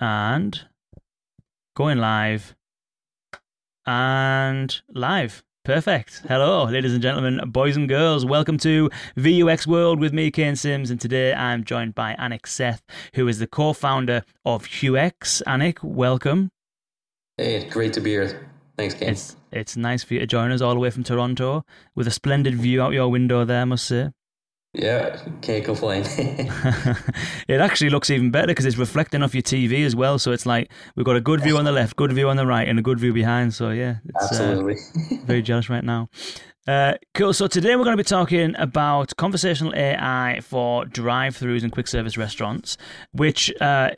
and going live and live. Perfect. Hello, ladies and gentlemen, boys and girls. Welcome to VUX World with me, Kane Simms, and today I'm joined by Anik Seth, who is the co-founder of HueX. Anik, welcome. Hey, great to be here. Thanks, Kane. It's it's nice for you to join us all the way from Toronto with a splendid view out your window there, I must say. Yeah, can't complain. it actually looks even better because it's reflecting off your TV as well. So it's like we've got a good view on the left, good view on the right, and a good view behind. So yeah, it's, absolutely. Uh, very jealous right now. Uh, cool. So today we're going to be talking about conversational AI for drive-throughs and quick service restaurants, which uh,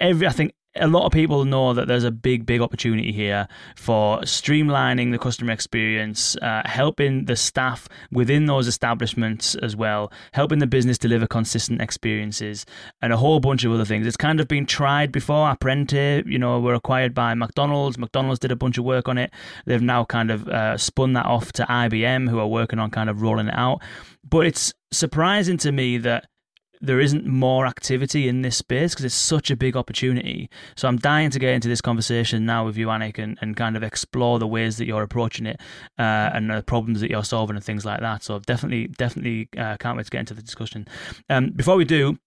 every I think a lot of people know that there's a big, big opportunity here for streamlining the customer experience, uh, helping the staff within those establishments as well, helping the business deliver consistent experiences, and a whole bunch of other things. It's kind of been tried before. Apprente, you know, were acquired by McDonald's. McDonald's did a bunch of work on it. They've now kind of uh, spun that off to IBM, who are working on kind of rolling it out. But it's surprising to me that there isn't more activity in this space because it's such a big opportunity. So I'm dying to get into this conversation now with you, Anik, and, and kind of explore the ways that you're approaching it uh, and the problems that you're solving and things like that. So definitely, definitely uh, can't wait to get into the discussion. Um, before we do,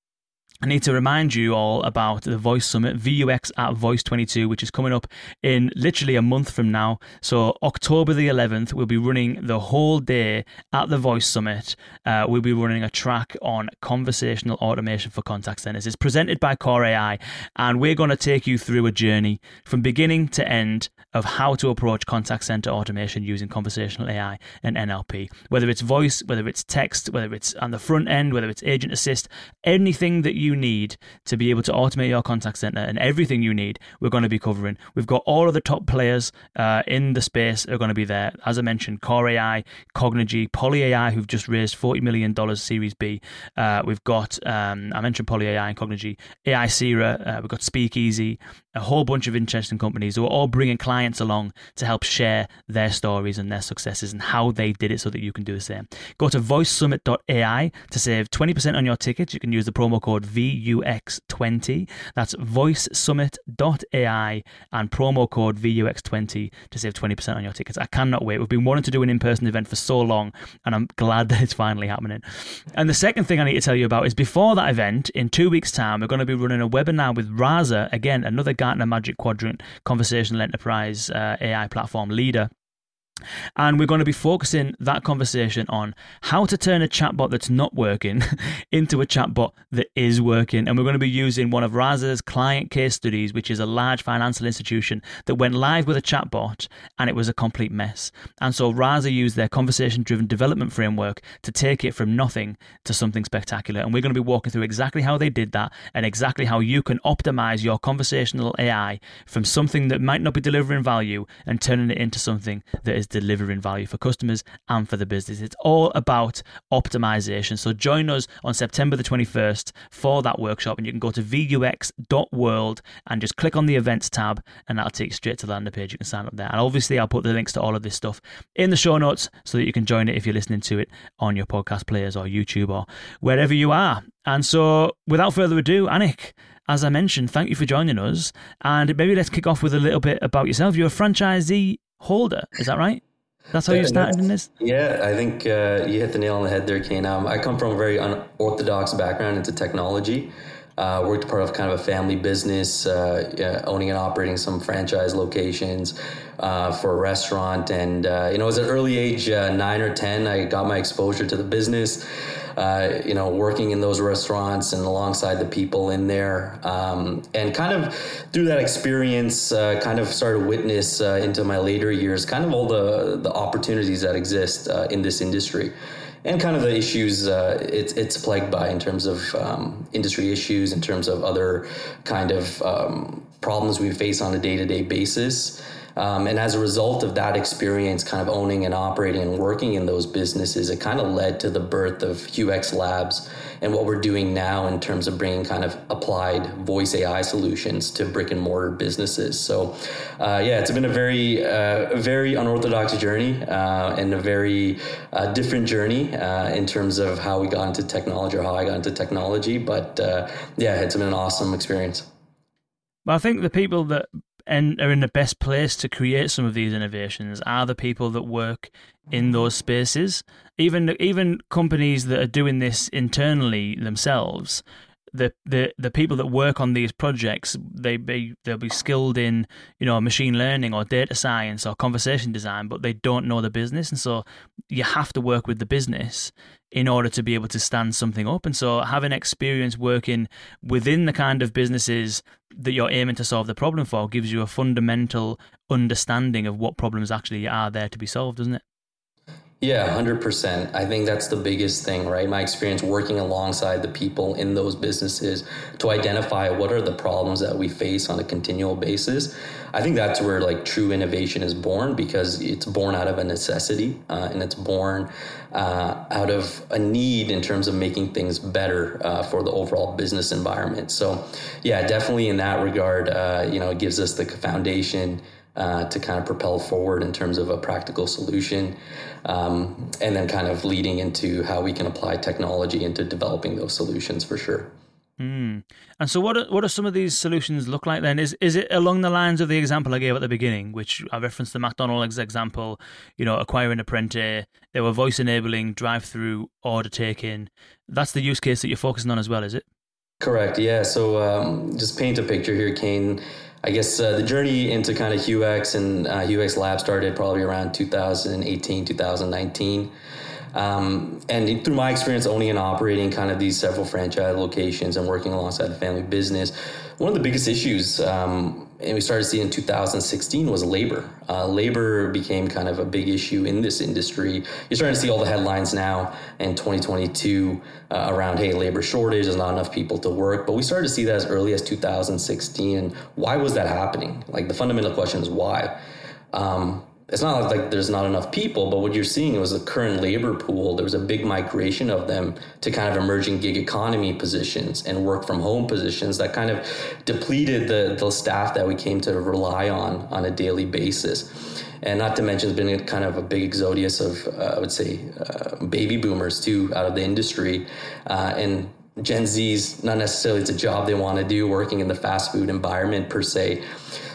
I need to remind you all about the Voice Summit, VUX at Voice 22, which is coming up in literally a month from now. So, October the 11th, we'll be running the whole day at the Voice Summit. Uh, we'll be running a track on conversational automation for contact centers. It's presented by Kore.ai, and we're going to take you through a journey from beginning to end of how to approach contact center automation using conversational AI and NLP. Whether it's voice, whether it's text, whether it's on the front end, whether it's agent assist, anything that you you need to be able to automate your contact center and everything you need, we're going to be covering. We've got all of the top players uh, in the space are going to be there. As I mentioned, Kore.ai, Cognigy, PolyAI, who've just raised $40 million Series B. Uh, we've got, um, I mentioned PolyAI and Cognigy, Aisera, uh, we've got Speakeasy, a whole bunch of interesting companies who are all bringing clients along to help share their stories and their successes and how they did it so that you can do the same. Go to voicesummit.ai to save 20% on your tickets. You can use the promo code VUX20. That's voicesummit.ai and promo code VUX20 to save 20% on your tickets. I cannot wait. We've been wanting to do an in person event for so long, and I'm glad that it's finally happening. And the second thing I need to tell you about is before that event, in two weeks' time, we're going to be running a webinar with Rasa, again, another Gartner Magic Quadrant conversational enterprise uh, AI platform leader. And we're going to be focusing that conversation on how to turn a chatbot that's not working into a chatbot that is working. And we're going to be using one of Rasa's client case studies, which is a large financial institution that went live with a chatbot and it was a complete mess. And so Rasa used their conversation driven development framework to take it from nothing to something spectacular. And we're going to be walking through exactly how they did that and exactly how you can optimize your conversational AI from something that might not be delivering value and turning it into something that is delivering value for customers and for the business. It's all about optimization. So join us on September the 21st for that workshop, and you can go to vux.world and just click on the events tab, and that'll take you straight to the landing page. You can sign up there. And obviously, I'll put the links to all of this stuff in the show notes so that you can join it if you're listening to it on your podcast players or YouTube or wherever you are. And so, without further ado, Anik, as I mentioned, thank you for joining us. And maybe let's kick off with a little bit about yourself. You're a franchisee holder, is that right? That's how you started in this? Yeah, I think uh, you hit the nail on the head there, Kane. Um, I come from a very unorthodox background into technology. Uh, worked part of kind of a family business, uh, yeah, owning and operating some franchise locations uh, for a restaurant. And, uh, you know, as an early age, uh, nine or 10, I got my exposure to the business uh, you know, working in those restaurants and alongside the people in there. Um, and kind of through that experience, kind of started to witness into my later years, kind of all the, the opportunities that exist in this industry. And kind of the issues uh, it's, it's plagued by in terms of um, industry issues, in terms of other kind of um, problems we face on a day to day basis. Um, and as a result of that experience, kind of owning and operating and working in those businesses, it kind of led to the birth of HueX Labs and what we're doing now in terms of bringing kind of applied voice AI solutions to brick and mortar businesses. So, uh, yeah, it's been a very, uh, very unorthodox journey uh, and a very uh, different journey uh, in terms of how we got into technology or how I got into technology. But uh, yeah, it's been an awesome experience. But I think the people that and are in the best place to create some of these innovations are the people that work in those spaces. Even even companies that are doing this internally themselves the, the the people that work on these projects they be they'll be skilled in you know machine learning or data science or conversation design but they don't know the business. And so you have to work with the business in order to be able to stand something up. And so having experience working within the kind of businesses that you're aiming to solve the problem for gives you a fundamental understanding of what problems actually are there to be solved doesn't it yeah, 100%. I think that's the biggest thing, right? My experience working alongside the people in those businesses to identify what are the problems that we face on a continual basis. I think that's where like true innovation is born because it's born out of a necessity uh, and it's born uh, out of a need in terms of making things better uh, for the overall business environment. So, yeah, definitely in that regard, uh, you know, it gives us the foundation uh, to kind of propel forward in terms of a practical solution. Um, and then kind of leading into how we can apply technology into developing those solutions for sure. Mm. And so, what are, what are some of these solutions look like then? Is is it along the lines of the example I gave at the beginning, which I referenced the McDonald's example? You know, acquiring Apprente, they were voice enabling, drive through, order taking. That's the use case that you're focusing on as well, is it? Correct. Yeah. So, um, just paint a picture here, Kane. I guess uh, the journey into kind of HUX and uh, HUX Lab started probably around 2018, 2019. Um, and through my experience owning and operating kind of these several franchise locations and working alongside the family business, one of the biggest issues, um, and we started seeing in 2016, was labor. Uh, labor became kind of a big issue in this industry. You're starting to see all the headlines now in 2022 uh, around, hey, labor shortage, there's not enough people to work. But we started to see that as early as 2016. Why was that happening? Like the fundamental question is why. Um, it's not like there's not enough people, but what you're seeing was the current labor pool. There was a big migration of them to kind of emerging gig economy positions and work from home positions that kind of depleted the, the staff that we came to rely on on a daily basis. And not to mention, it's been kind of a big exodus of, uh, I would say, uh, baby boomers too out of the industry. Uh, and Gen Z's not necessarily it's a job they want to do working in the fast food environment per se.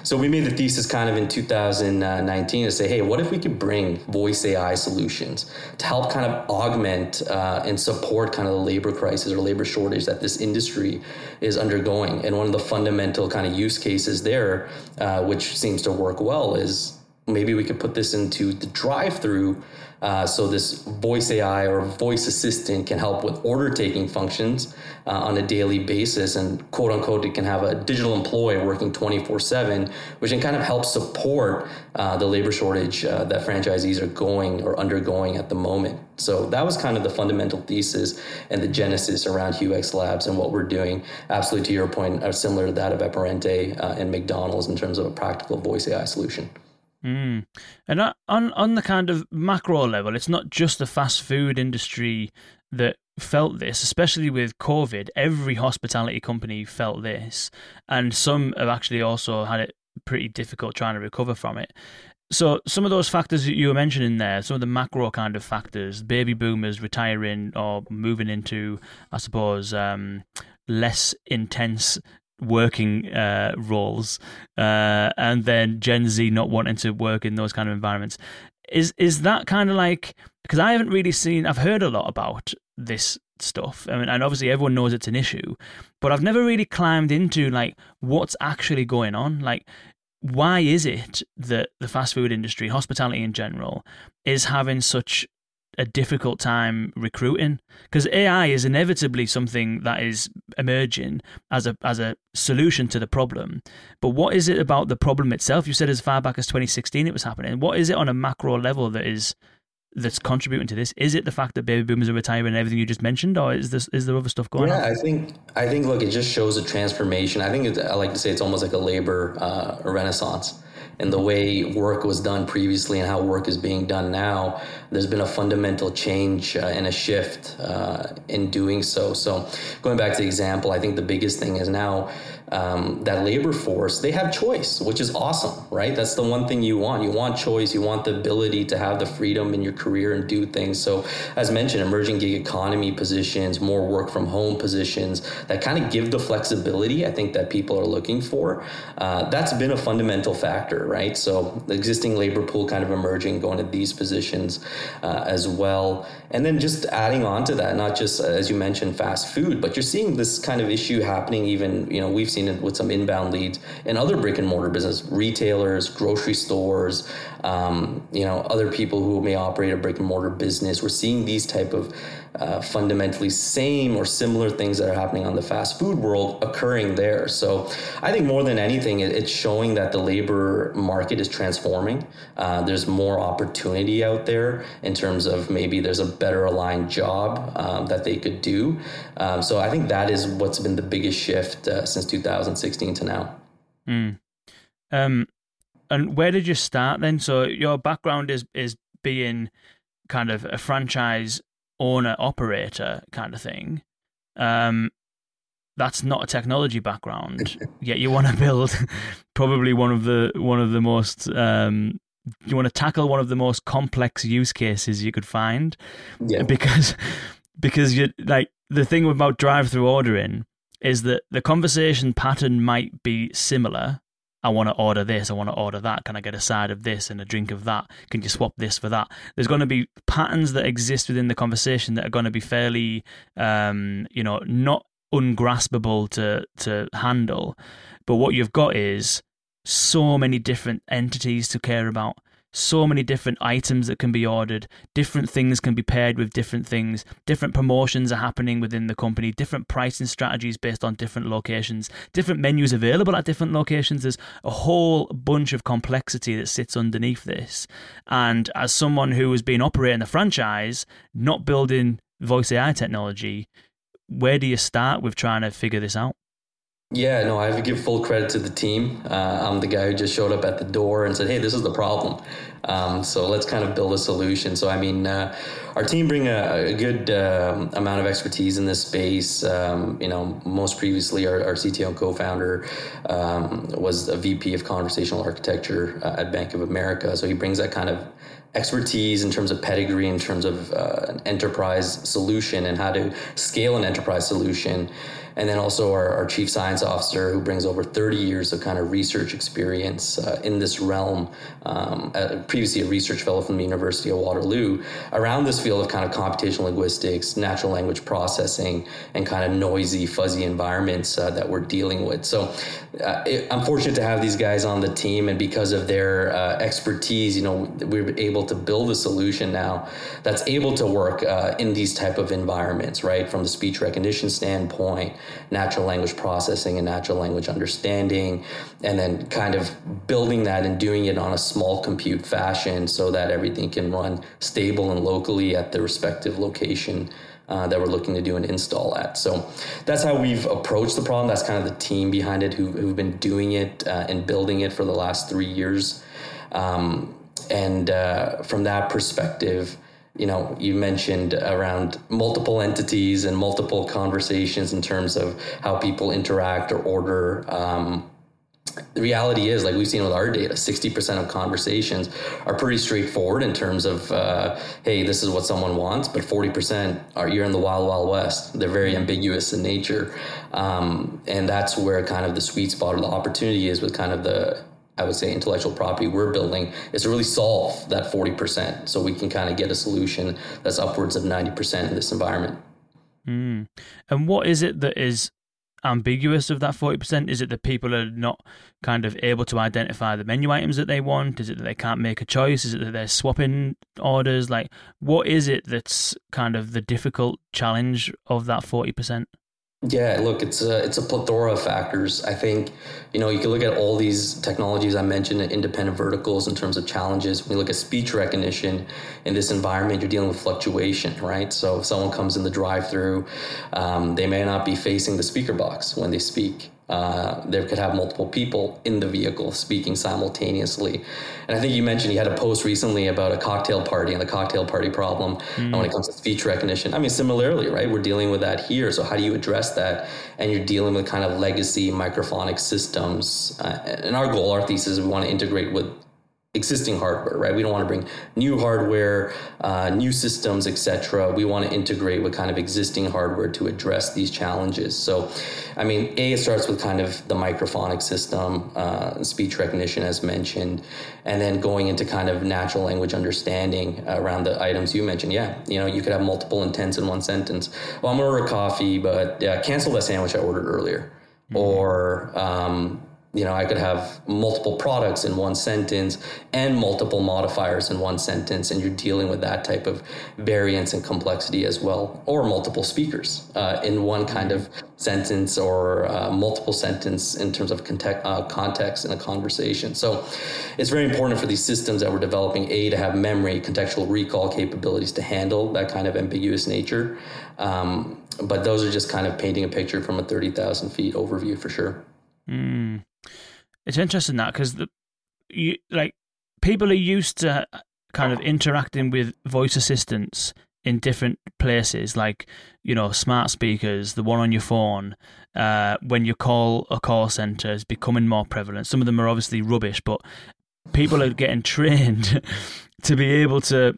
So we made the thesis kind of in 2019 to say, hey, what if we could bring voice AI solutions to help kind of augment uh, and support kind of the labor crisis or labor shortage that this industry is undergoing? And one of the fundamental kind of use cases there, uh, which seems to work well, is maybe we could put this into the drive-through uh, so this voice AI or voice assistant can help with order taking functions uh, on a daily basis, and quote unquote, it can have a digital employee working 24 seven, which can kind of help support uh, the labor shortage uh, that franchisees are going or undergoing at the moment. So that was kind of the fundamental thesis and the genesis around HUX Labs and what we're doing. Absolutely, to your point, are similar to that of Apprente uh, and McDonald's in terms of a practical voice AI solution. Mm. And on on the kind of macro level, it's not just the fast food industry that felt this, especially with COVID. Every hospitality company felt this, and some have actually also had it pretty difficult trying to recover from it. So some of those factors that you were mentioning there, some of the macro kind of factors, baby boomers retiring or moving into, I suppose, um, less intense working uh, roles, uh, and then Gen Z not wanting to work in those kind of environments. Is is that kind of like because I haven't really seen? I've heard a lot about this stuff. I mean, and obviously everyone knows it's an issue, but I've never really climbed into like what's actually going on. Like, why is it that the fast food industry, hospitality in general, is having such a difficult time recruiting because AI is inevitably something that is emerging as a as a solution to the problem. But what is it about the problem itself? You said as far back as 2016 it was happening. What is it on a macro level that is that's contributing to this? Is it the fact that baby boomers are retiring and everything you just mentioned, or is this is there other stuff going yeah, on? Yeah, I think I think look, it just shows a transformation. I think I like to say it's almost like a labor uh, renaissance and the way work was done previously and how work is being done now, there's been a fundamental change uh, and a shift uh, in doing so. So, going back to the example, I think the biggest thing is now um, that labor force, they have choice, which is awesome, right? That's the one thing you want. You want choice. You want the ability to have the freedom in your career and do things. So, as mentioned, emerging gig economy positions, more work from home positions that kind of give the flexibility I think that people are looking for. Uh, that's been a fundamental factor, right? So, the existing labor pool kind of emerging, going to these positions uh, as well. And then just adding on to that, not just, uh, as you mentioned, fast food, but you're seeing this kind of issue happening even, you know, we've seen it with some inbound leads and other brick and mortar business, retailers, grocery stores, um, you know, other people who may operate a brick and mortar business. We're seeing these type of uh, fundamentally same or similar things that are happening on the fast food world occurring there. So I think more than anything, it's showing that the labor market is transforming. Uh, there's more opportunity out there in terms of maybe there's a better aligned job um, that they could do. Um, so I think that is what's been the biggest shift uh, since 2016 to now. Mm. Um, and where did you start then? So your background is is being kind of a franchise owner operator kind of thing. Um, that's not a technology background. Yet you want to build probably one of the one of the most um, you want to tackle one of the most complex use cases you could find. Yeah. Because because you like the thing about drive through ordering is that the conversation pattern might be similar, I want to order this, I want to order that. Can I get a side of this and a drink of that? Can you swap this for that? There's going to be patterns that exist within the conversation that are going to be fairly, um, you know, not ungraspable to to handle. But what you've got is so many different entities to care about so many different items that can be ordered, different things can be paired with different things, different promotions are happening within the company, different pricing strategies based on different locations, different menus available at different locations. There's a whole bunch of complexity that sits underneath this. And as someone who has been operating the franchise, not building voice AI technology, where do you start with trying to figure this out? Yeah, no, I have to give full credit to the team. Uh, I'm the guy who just showed up at the door and said, "Hey, this is the problem." Um, so let's kind of build a solution. So I mean, uh, our team bring a, a good um, amount of expertise in this space. Um, you know, most previously, our, our CTO and co-founder um, was a VP of conversational architecture uh, at Bank of America. So he brings that kind of expertise in terms of pedigree, in terms of uh, an enterprise solution and how to scale an enterprise solution and then also our, our, chief science officer who brings over 30 years of kind of research experience uh, in this realm um, uh, previously a research fellow from the university of waterloo around this field of kind of computational linguistics natural language processing and kind of noisy fuzzy environments uh, that we're dealing with. So uh, it, i'm fortunate to have these guys on the team and because of their uh, expertise you know we're able to build a solution now that's able to work uh, in these type of environments right? From the speech recognition standpoint natural language processing and natural language understanding, and then kind of building that and doing it on a small compute fashion so that everything can run stable and locally at the respective location. Uh, that we're looking to do an install at. So that's how we've approached the problem. That's kind of the team behind it who, who've been doing it uh, and building it for the last three years. Um, and uh, from that perspective, you know, you mentioned around multiple entities and multiple conversations in terms of how people interact or order. Um, the reality is, like we've seen with our data, 60% of conversations are pretty straightforward in terms of, uh, hey, this is what someone wants, but 40% are you're in the wild, wild west. They're very ambiguous in nature. Um, and that's where kind of the sweet spot or the opportunity is with kind of the I would say intellectual property we're building is to really solve that 40% so we can kind of get a solution that's upwards of 90% in this environment. Mm. And what is it that is ambiguous of that 40%? Is it that people are not kind of able to identify the menu items that they want? Is it that they can't make a choice? Is it that they're swapping orders? Like, what is it that's kind of the difficult challenge of that 40%? Yeah, look, it's a it's a plethora of factors. I think, you know, you can look at all these technologies I mentioned, independent verticals in terms of challenges. When you look at speech recognition in this environment, you're dealing with fluctuation, right? So if someone comes in the drive-through, um, they may not be facing the speaker box when they speak. Uh, they could have multiple people in the vehicle speaking simultaneously. And I think you mentioned you had a post recently about a cocktail party and the cocktail party problem mm. when it comes to speech recognition. I mean, similarly, right? We're dealing with that here. So how do you address that? And you're dealing with kind of legacy microphonic systems. Uh, and our goal, our thesis, is we want to integrate with existing hardware, right? We don't want to bring new hardware, uh, new systems, etc. We want to integrate with kind of existing hardware to address these challenges. So, I mean, A, it starts with kind of the microphonic system, uh, speech recognition, as mentioned, and then going into kind of natural language understanding around the items you mentioned. Yeah, you know, you could have multiple intents in one sentence. Well, I'm going to order coffee, but yeah, cancel that sandwich I ordered earlier. Mm-hmm. Or, um, you know, I could have multiple products in one sentence and multiple modifiers in one sentence, and you're dealing with that type of variance and complexity as well, or multiple speakers uh, in one kind of sentence or uh, multiple sentence in terms of context, uh, context in a conversation. So it's very important for these systems that we're developing, A, to have memory, contextual recall capabilities to handle that kind of ambiguous nature. Um, but those are just kind of painting a picture from a 30,000 feet overview for sure. Mm. It's interesting that because you like people are used to kind of interacting with voice assistants in different places, like you know, smart speakers, the one on your phone. Uh, when you call a call center is becoming more prevalent. Some of them are obviously rubbish, but people are getting trained to be able to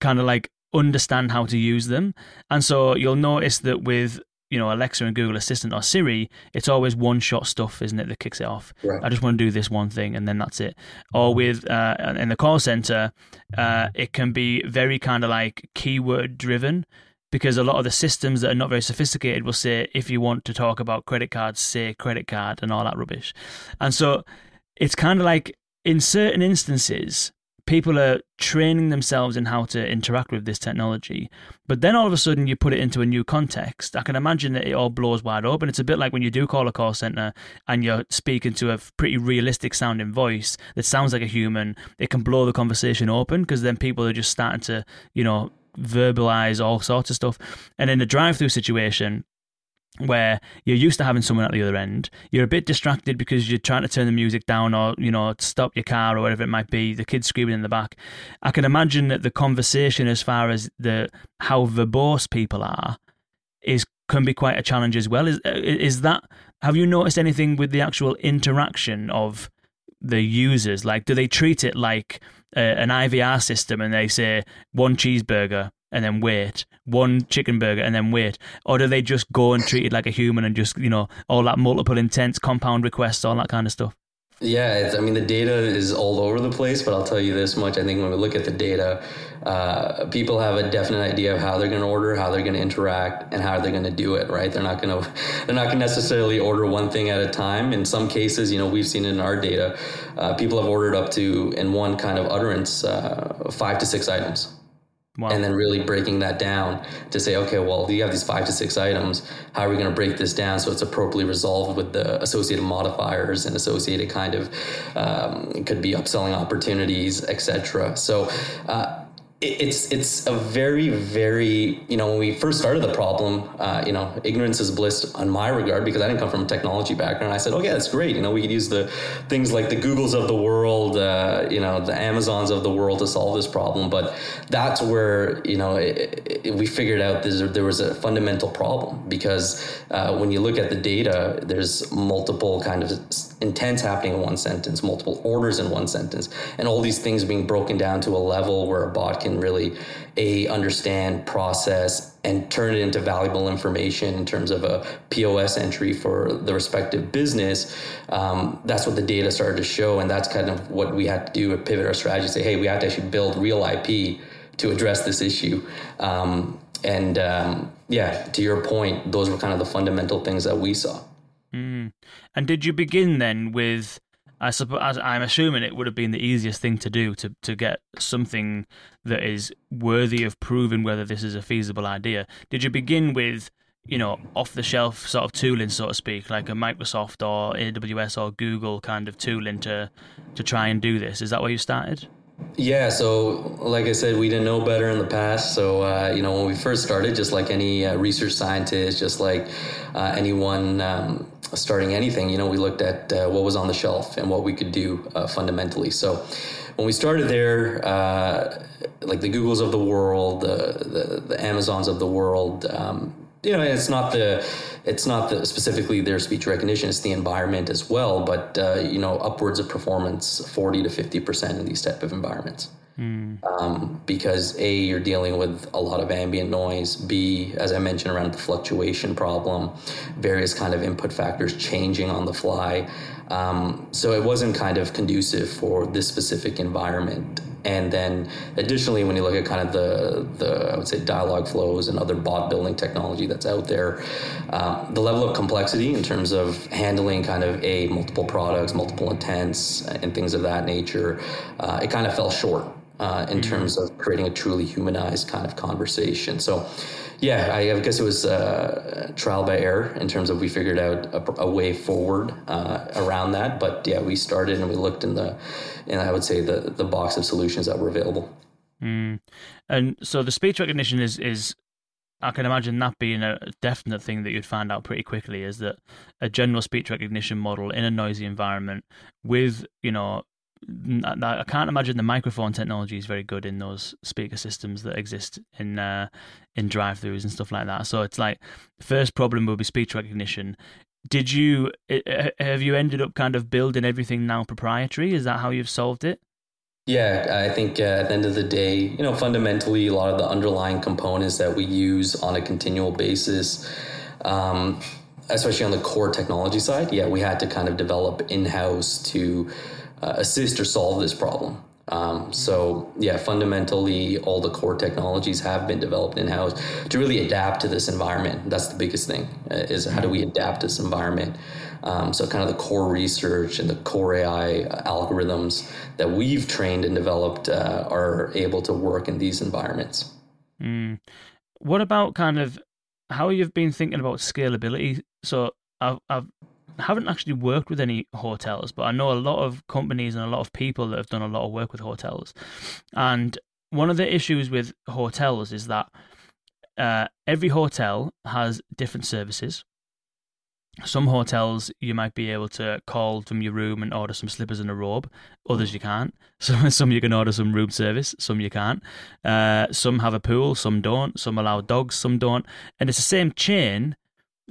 kind of like understand how to use them. And so you'll notice that with you know Alexa and Google Assistant or Siri, it's always one shot stuff, isn't it, that kicks it off. Right. I just want to do this one thing and then that's it. Or with uh, in the call center, uh, it can be very kind of like keyword driven because a lot of the systems that are not very sophisticated will say if you want to talk about credit cards, say credit card and all that rubbish. And so it's kind of like in certain instances people are training themselves in how to interact with this technology. But then all of a sudden you put it into a new context. I can imagine that it all blows wide open. It's a bit like when you do call a call center and you're speaking to a pretty realistic sounding voice that sounds like a human. It can blow the conversation open because then people are just starting to, you know, verbalize all sorts of stuff. And in a drive through situation, where you're used to having someone at the other end. You're a bit distracted because you're trying to turn the music down or, you know, stop your car or whatever it might be. The kids screaming in the back. I can imagine that the conversation as far as the how verbose people are is can be quite a challenge as well. Is uh, is that have you noticed anything with the actual interaction of the users? Like do they treat it like a, an IVR system and they say one cheeseburger and then wait, one chicken burger and then wait, or do they just go and treat it like a human and just you know all that multiple intents, compound requests, all that kind of stuff? Yeah, I mean the data is all over the place, but I'll tell you this much: I think when we look at the data, uh, people have a definite idea of how they're going to order, how they're going to interact, and how they're going to do it. Right? They're not going to they're not going to necessarily order one thing at a time. In some cases, you know, we've seen in our data, uh, people have ordered up to in one kind of utterance uh, five to six items. Wow. And then really breaking that down to say, okay, well, you have these five to six items. How are we going to break this down so it's appropriately resolved with the associated modifiers and associated kind of um, could be upselling opportunities, etc. So uh, it's it's a very very you know when we first started the problem uh, you know ignorance is bliss on my regard because I didn't come from a technology background. I said yeah that's great. You know we could use the things like the Googles of the world uh, you know the Amazons of the world to solve this problem. But that's where you know it, it, we figured out there was a fundamental problem because uh, when you look at the data there's multiple kind of intents happening in one sentence multiple orders in one sentence and all these things being broken down to a level where a bot can really a understand process and turn it into valuable information in terms of a pos entry for the respective business um, that's what the data started to show and that's kind of what we had to do pivot our strategy say hey we have to actually build real ip to address this issue um, and um, yeah to your point those were kind of the fundamental things that we saw. And did you begin then with I suppose I'm assuming it would have been the easiest thing to do to to get something that is worthy of proving whether this is a feasible idea. Did you begin with you know off the shelf sort of tooling, so to speak, like a Microsoft or AWS or Google kind of tooling to to try and do this? Is that where you started? Yeah, so like I said, we didn't know better in the past. So, uh, you know, when we first started, just like any uh, research scientist, just like uh, anyone, um, starting anything, you know, we looked at uh, what was on the shelf and what we could do uh, fundamentally. So when we started there, uh, like the Googles of the world, the, the, Amazons of the world, um, you know, it's not the it's not the specifically their speech recognition; it's the environment as well. But uh, you know, upwards of performance, forty to fifty percent in these type of environments. Mm. Um, because a you're dealing with a lot of ambient noise. B as i mentioned around the fluctuation problem various kind of input factors changing on the fly. Um, so it wasn't kind of conducive for this specific environment. And then additionally when you look at kind of the the i would say dialogue flows and other bot building technology that's out there um, the level of complexity in terms of handling kind of a multiple products multiple intents and things of that nature uh, it kind of fell short uh, in mm-hmm. terms of creating a truly humanized kind of conversation. So, yeah, I, I guess it was uh, trial by error in terms of we figured out a, a way forward uh, around that. But yeah, we started and we looked in the, and I would say the the box of solutions that were available. Mm. And so the speech recognition is is I can imagine that being a definite thing that you'd find out pretty quickly is that a general speech recognition model in a noisy environment with, you know, I can't imagine the microphone technology is very good in those speaker systems that exist in uh, in drive-throughs and stuff like that. So it's like the first problem will be speech recognition. Did you have you ended up kind of building everything now proprietary? Is that how you've solved it? Yeah, I think uh, at the end of the day, you know, fundamentally, a lot of the underlying components that we use on a continual basis, um, especially on the core technology side, yeah, we had to kind of develop in house to uh, assist or solve this problem. Um, so yeah, fundamentally, all the core technologies have been developed in house to really adapt to this environment. That's the biggest thing: uh, is how do we adapt this environment? Um, so kind of the core research and the core AI algorithms that we've trained and developed uh, are able to work in these environments. Mm. What about kind of how you've been thinking about scalability? So I've, I've haven't actually worked with any hotels, but I know a lot of companies and a lot of people that have done a lot of work with hotels. And one of the issues with hotels is that uh, every hotel has different services. Some hotels you might be able to call from your room and order some slippers and a robe. Others you can't. Some some you can order some room service. Some you can't. Uh, some have a pool. Some don't. Some allow dogs. Some don't. And it's the same chain,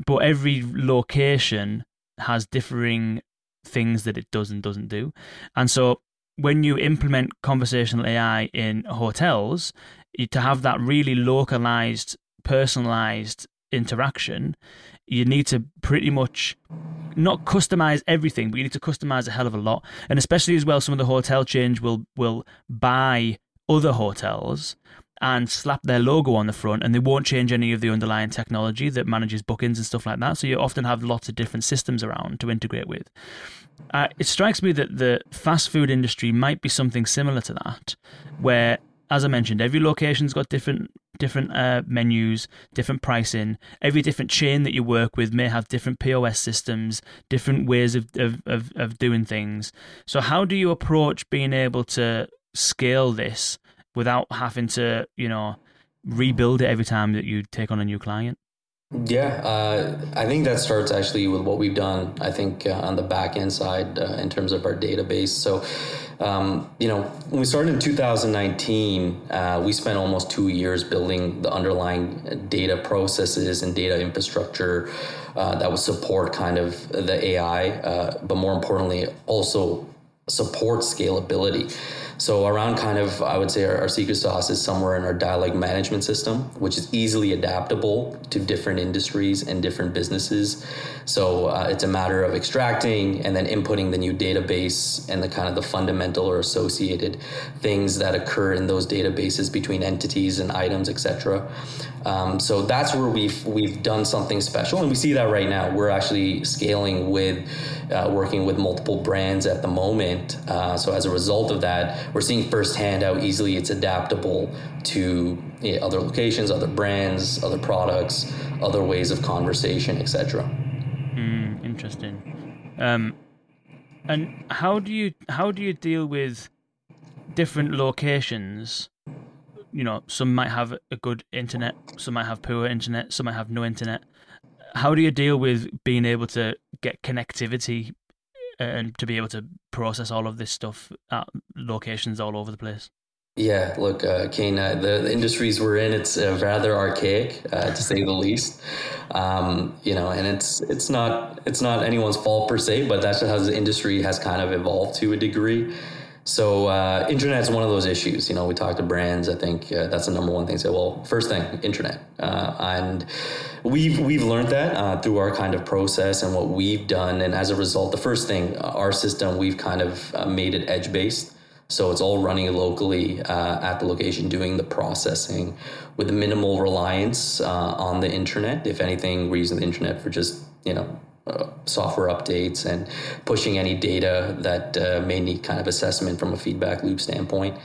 but every location has differing things that it does and doesn't do. And so when you implement conversational AI in hotels, to have that really localized, personalized interaction, you need to pretty much not customize everything, but you need to customize a hell of a lot. And especially as well, some of the hotel change will will buy other hotels and slap their logo on the front and they won't change any of the underlying technology that manages bookings and stuff like that. So you often have lots of different systems around to integrate with. Uh, it strikes me that the fast food industry might be something similar to that, where, as I mentioned, every location's got different different uh, menus, different pricing. Every different chain that you work with may have different POS systems, different ways of, of, of, of doing things. So, how do you approach being able to scale this without having to, you know, rebuild it every time that you take on a new client? Yeah, uh, I think that starts actually with what we've done. I think uh, on the back end side uh, in terms of our database. So, um, you know, when we started in 2019, uh, we spent almost two years building the underlying data processes and data infrastructure uh, that would support kind of the AI, uh, but more importantly, also support scalability. So around kind of, I would say our, our, secret sauce is somewhere in our dialogue management system, which is easily adaptable to different industries and different businesses. So uh, it's a matter of extracting and then inputting the new database and the kind of the fundamental or associated things that occur in those databases between entities and items, etc. Um, so that's where we've we've done something special, and we see that right now. We're actually scaling with uh, working with multiple brands at the moment. Uh, so as a result of that, we're seeing firsthand how easily it's adaptable to you know, other locations, other brands, other products, other ways of conversation, etc. Mm, interesting. Um, and how do you how do you deal with different locations? You know, some might have a good internet, some might have poor internet, some might have no internet how do you deal with being able to get connectivity and to be able to process all of this stuff at locations all over the place? Yeah, look, uh, Kane, uh, the, the, industries we're in, it's uh, rather archaic, uh, to say the least. Um, you know, and it's it's not it's not anyone's fault per se, but that's how the industry has kind of evolved to a degree. So uh, internet is one of those issues. You know, we talk to brands. I think uh, that's the number one thing. Say, well, first thing, internet, uh, and we've we've learned that uh, through our kind of process and what we've done. And as a result, the first thing, our system, we've kind of uh, made it edge based. So it's all running locally uh, at the location, doing the processing with minimal reliance uh, on the internet. If anything, we're using the internet for just you know uh, software updates and pushing any data that uh, may need kind of assessment from a feedback loop standpoint.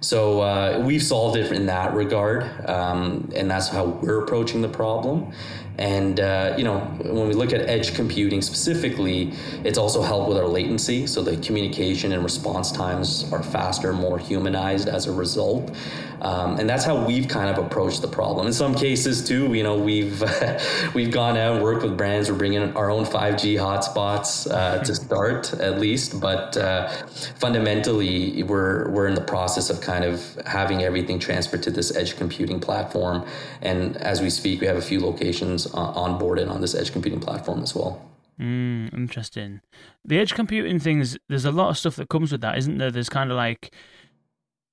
So uh, we've solved it in that regard, um, and that's how we're approaching the problem. And uh, you know, when we look at edge computing specifically, it's also helped with our latency. So the communication and response times are faster, more humanized as a result. Um, and that's how we've kind of approached the problem. In some cases, too, you know, we've we've gone out and worked with brands. We're bringing our own 5G hotspots uh, to start, at least. But uh, fundamentally, we're we're in the process of kind of having everything transferred to this edge computing platform. And as we speak, we have a few locations uh, onboarded on this edge computing platform as well. Mm, interesting. The edge computing things, there's a lot of stuff that comes with that, isn't there? There's kind of like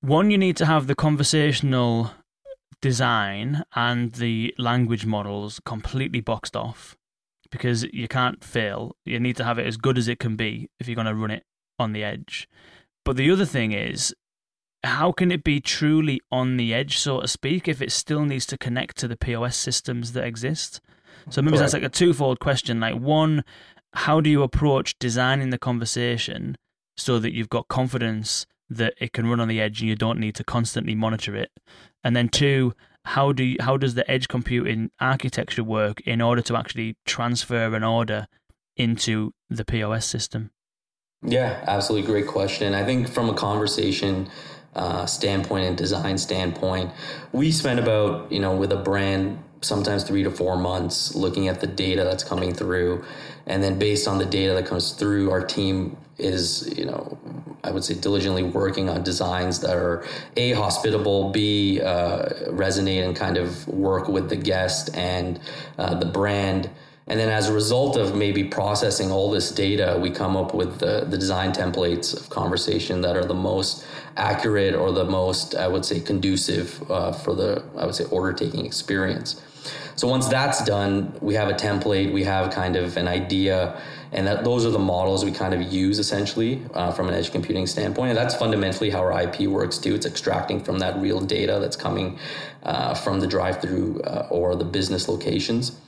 one, you need to have the conversational design and the language models completely boxed off because you can't fail. You need to have it as good as it can be if you're going to run it on the edge. But the other thing is, how can it be truly on the edge, so to speak, if it still needs to connect to the POS systems that exist? So maybe that's like a twofold question. Like one, how do you approach designing the conversation so that you've got confidence that it can run on the edge and you don't need to constantly monitor it? And then two, how do you, how does the edge computing architecture work in order to actually transfer an order into the POS system? Yeah, absolutely great question. I think from a conversation uh, standpoint and design standpoint, we spend about you know with a brand sometimes three to four months looking at the data that's coming through, and then based on the data that comes through, our team is you know I would say diligently working on designs that are a hospitable, b uh, resonate and kind of work with the guest and uh, the brand and then as a result of maybe processing all this data, we come up with the, the design templates of conversation that are the most accurate or the most, I would say, conducive uh, for the, I would say, order taking experience. So once that's done, we have a template, we have kind of an idea, and that those are the models we kind of use essentially uh, from an edge computing standpoint. And that's fundamentally how our IP works too. It's extracting from that real data that's coming uh, from the drive-through uh, or the business locations.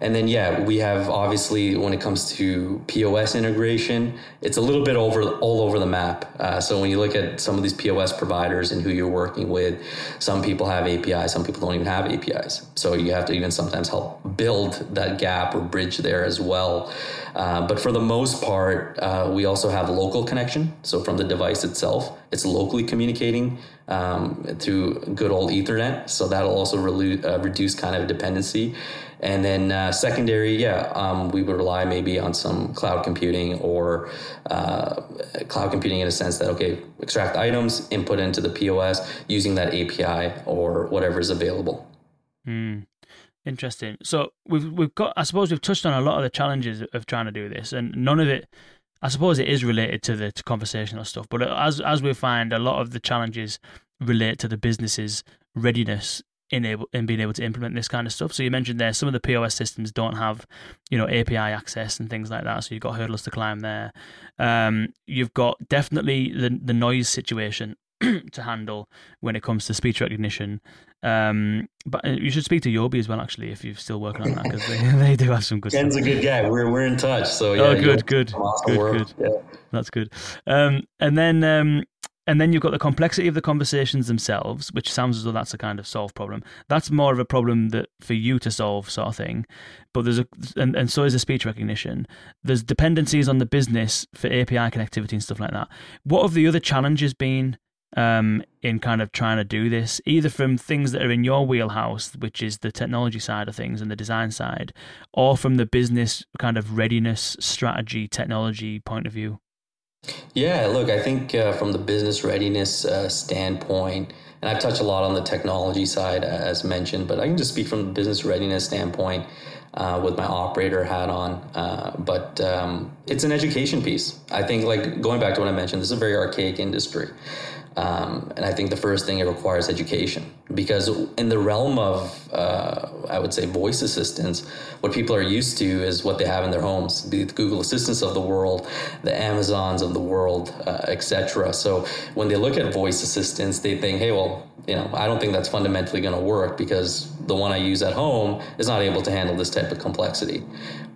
And then, yeah, we have obviously when it comes to POS integration, it's a little bit over all over the map. Uh, so when you look at some of these POS providers and who you're working with, some people have APIs, some people don't even have APIs. So you have to even sometimes help build that gap or bridge there as well. Uh, but for the most part, uh, we also have local connection. So from the device itself, it's locally communicating um, through good old Ethernet. So that'll also uh, reduce kind of dependency. And then uh, secondary, yeah, um, we would rely maybe on some cloud computing or uh, cloud computing in a sense that, okay, extract items, input into the POS using that API or whatever is available. Mm. Interesting. So we've we've got. I suppose we've touched on a lot of the challenges of trying to do this, and none of it. I suppose it is related to the to conversational stuff, but as as we find, a lot of the challenges relate to the business's readiness in able in being able to implement this kind of stuff. So you mentioned there some of the POS systems don't have, you know, API access and things like that. So you've got hurdles to climb there. Um, you've got definitely the the noise situation to handle when it comes to speech recognition. Um, but uh, you should speak to Yobe as well, actually, if you're still working on that, because they, they do have some good. Ken's stuff. a good guy. We're we're in touch. So yeah. Oh, good, good, good, good. Yeah. That's good. Um, and then um, and then you've got the complexity of the conversations themselves, which sounds as though that's a kind of solved problem. That's more of a problem that for you to solve, sort of thing. But there's a and, and so is the speech recognition. There's dependencies on the business for API connectivity and stuff like that. What have the other challenges been um, in kind of trying to do this, either from things that are in your wheelhouse, which is the technology side of things and the design side, or from the business kind of readiness, strategy, technology point of view? Yeah, look, I think uh, from the business readiness uh, standpoint, and I've touched a lot on the technology side as mentioned, but I can just speak from the business readiness standpoint uh, with my operator hat on. Uh, but um, it's an education piece. I think, like going back to what I mentioned, this is a very archaic industry. Um, and I think the first thing it requires education because in the realm of, uh, I would say, voice assistants, what people are used to is what they have in their homes, the Google Assistants of the world, the Amazons of the world, uh, etc. So when they look at voice assistants, they think, hey, well, you know, I don't think that's fundamentally going to work because the one I use at home is not able to handle this type of complexity.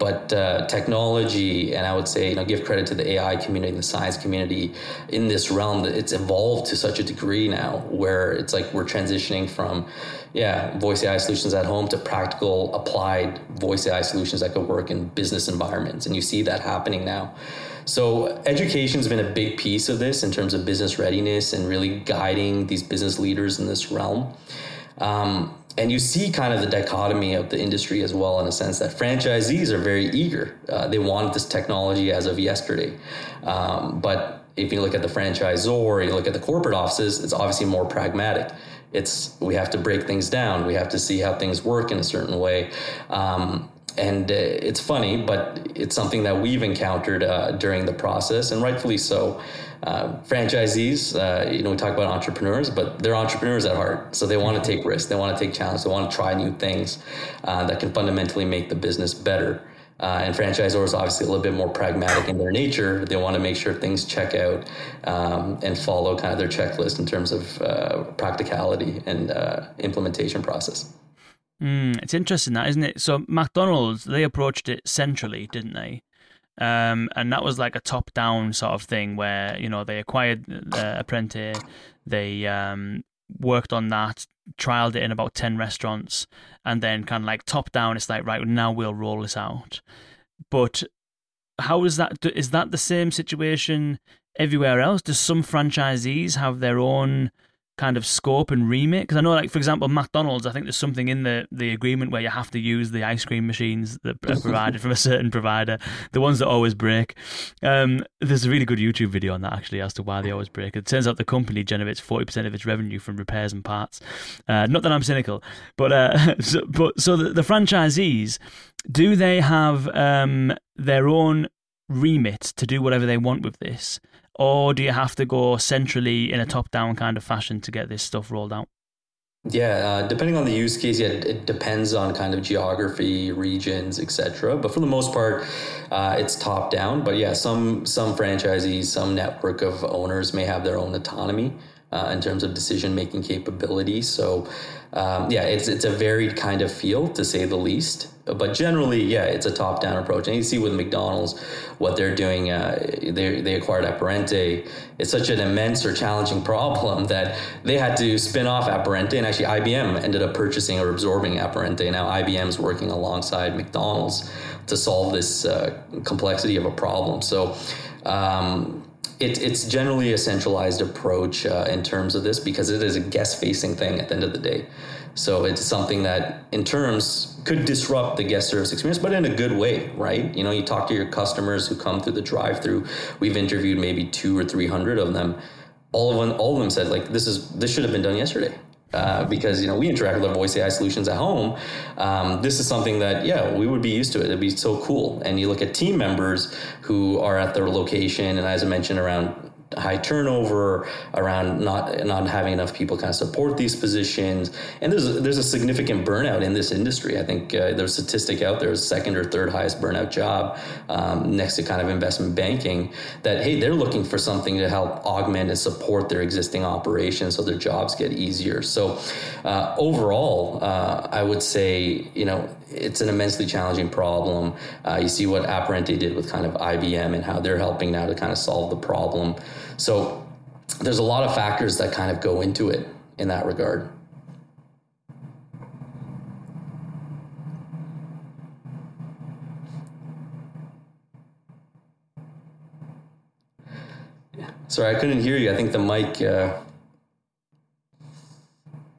But uh, technology, and I would say, you know, give credit to the AI community, and the science community in this realm that it's evolved to such a degree now where it's like we're transitioning from, yeah, voice AI solutions at home to practical applied voice AI solutions that could work in business environments. And you see that happening now. So education's been a big piece of this in terms of business readiness and really guiding these business leaders in this realm. Um, and you see kind of the dichotomy of the industry as well in a sense that franchisees are very eager. Uh, they wanted this technology as of yesterday. Um, but if you look at the franchisor, you look at the corporate offices, it's obviously more pragmatic. It's we have to break things down. We have to see how things work in a certain way. Um, and uh, it's funny, but it's something that we've encountered uh, during the process, and rightfully so. Uh, franchisees, uh, you know, we talk about entrepreneurs, but they're entrepreneurs at heart. So they want to take risks, they want to take challenges, they want to try new things uh, that can fundamentally make the business better. Uh, and franchisors obviously a little bit more pragmatic in their nature. They want to make sure things check out um, and follow kind of their checklist in terms of practicality and implementation process. Mm, it's interesting that, isn't it? So McDonald's they approached it centrally, didn't they? Um, and that was like a top-down sort of thing where you know they acquired uh, Apprente, they um, worked on that, trialed it in about ten restaurants, and then kind of like top-down, it's like right now we'll roll this out. But how is that? Is that the same situation everywhere else? Does some franchisees have their own kind of scope and remit? Because I know, like for example, McDonald's. I think there's something in the the agreement where you have to use the ice cream machines that are provided from a certain provider, the ones that always break. Um, there's a really good YouTube video on that actually as to why they always break. It turns out the company generates forty percent of its revenue from repairs and parts. Uh, not that I'm cynical, but uh, so, but so the, the franchisees do they have um, their own remit to do whatever they want with this? Or do you have to go centrally in a top down kind of fashion to get this stuff rolled out? Yeah, uh, depending on the use case, yeah, it depends on kind of geography, regions, etc. But for the most part, uh, it's top down. But yeah, some some franchisees, some network of owners may have their own autonomy uh, in terms of decision making capability. So um, yeah, it's it's a varied kind of field to say the least. But generally, yeah, it's a top down approach. And you see with McDonald's what they're doing. Uh, they they acquired Apprente. It's such an immense or challenging problem that they had to spin off Apprente, and actually IBM ended up purchasing or absorbing Apprente. Now IBM is working alongside McDonald's to solve this uh, complexity of a problem. So. Um, it, it's generally a centralized approach uh, in terms of this because it is a guest facing thing at the end of the day. So it's something that, in terms, could disrupt the guest service experience, but in a good way, right? You know, you talk to your customers who come through the drive-through. We've interviewed maybe two or three hundred of them. All of them, all of them said like, "This is this should have been done yesterday." Uh, because you know we interact with our voice AI solutions at home. Um, this is something that yeah we would be used to it. It'd be so cool. And you look at team members who are at their location, and as I mentioned, around high turnover, around not not having enough people kind of support these positions, and there's there's a significant burnout in this industry. I think uh, there's a statistic out there, second or third highest burnout job um, next to kind of investment banking. That hey, they're looking for something to help augment and support their existing operations so their jobs get easier. So uh, overall, uh, I would say you know it's an immensely challenging problem. Uh, you see what Apprente did with kind of IBM and how they're helping now to kind of solve the problem. So there's a lot of factors that kind of go into it in that regard. Sorry, I couldn't hear you. I think the mic uh,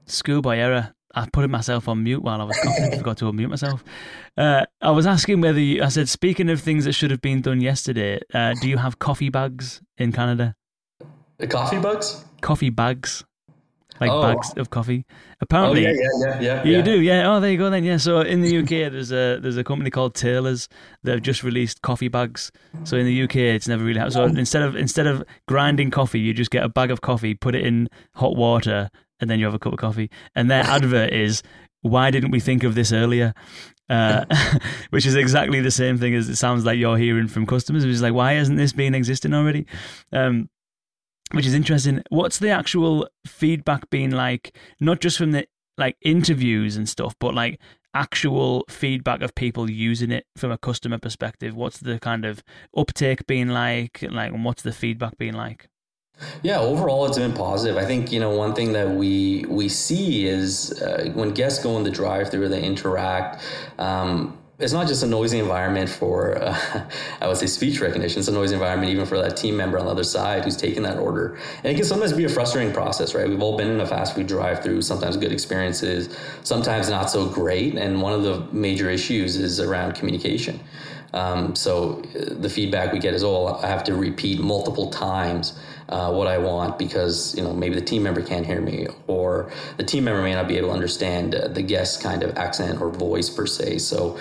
schoolboy error. I put myself on mute while I was coughing. forgot to unmute myself. Uh, I was asking whether you, I said, speaking of things that should have been done yesterday, uh, do you have coffee bags in Canada? Coffee bags? Coffee bags like Oh. bags of coffee. Oh Apparently, yeah, yeah, yeah, yeah. you yeah. do, yeah. Oh, there you go then. Yeah. So in the UK, there's a there's a company called Taylor's that have just released coffee bags. So in the UK, it's never really happened. So instead of instead of grinding coffee, you just get a bag of coffee, put it in hot water, and then you have a cup of coffee. And their advert is, "Why didn't we think of this earlier?" Uh, which is exactly the same thing as it sounds like you're hearing from customers. Which is like, why hasn't this been existing already? Um, which is interesting. What's the actual feedback been like? Not just from the like interviews and stuff, but like actual feedback of people using it from a customer perspective. What's the kind of uptake been like? Like, and what's the feedback been like? Yeah, overall it's been positive. I think you know one thing that we we see is uh, when guests go in the drive-through, they interact. Um, it's not just a noisy environment for uh, I would say speech recognition. It's a noisy environment even for that team member on the other side who's taking that order, and it can sometimes be a frustrating process, right? We've all been in a fast food drive-through. Sometimes good experiences, sometimes not so great. And one of the major issues is around communication. Um, so uh, the feedback we get is, oh, I have to repeat multiple times uh, what I want because you know maybe the team member can't hear me, or the team member may not be able to understand uh, the guest's kind of accent or voice per se. So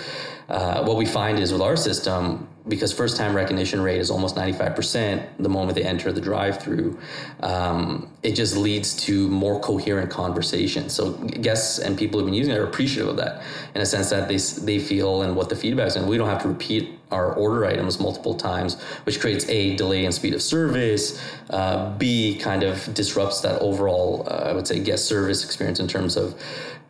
uh, what we find is with our system, because first time recognition rate is almost 95% the moment they enter the drive through, um, it just leads to more coherent conversation. So guests and people who've been using it are appreciative of that in a sense that they, they feel and what the feedback is, and we don't have to repeat our order items multiple times, which creates a delay in speed of service, uh, B kind of disrupts that overall, uh, I would say, guest service experience in terms of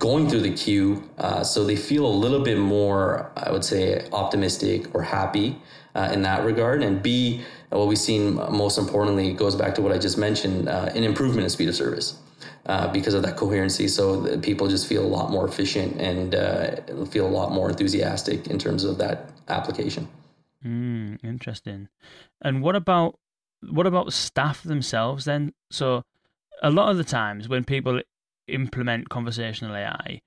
going through the queue. Uh, so they feel a little bit more, I would say, optimistic or happy uh, in that regard. And B, what we've seen most importantly goes back to what I just mentioned uh, an improvement in speed of service. Uh, because of that coherency, so people just feel a lot more efficient and uh, feel a lot more enthusiastic in terms of that application. Mm, interesting. And what about what about staff themselves then? So a lot of the times when people implement conversational AI,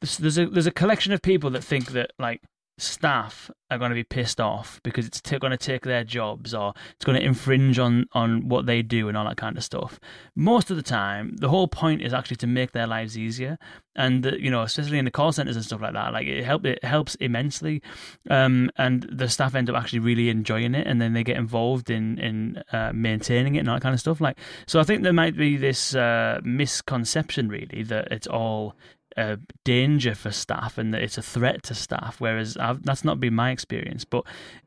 there's- a there's a collection of people that think that like staff are going to be pissed off because it's t- going to take their jobs or it's going to infringe on on what they do and all that kind of stuff. Most of the time, the whole point is actually to make their lives easier, and the, you know, especially in the call centers and stuff like that, like it help it helps immensely, um, and the staff end up actually really enjoying it, and then they get involved in in uh, maintaining it and all that kind of stuff. Like, so I think there might be this uh, misconception really that it's all a danger for staff and that it's a threat to staff, whereas I've, that's not been my experience. But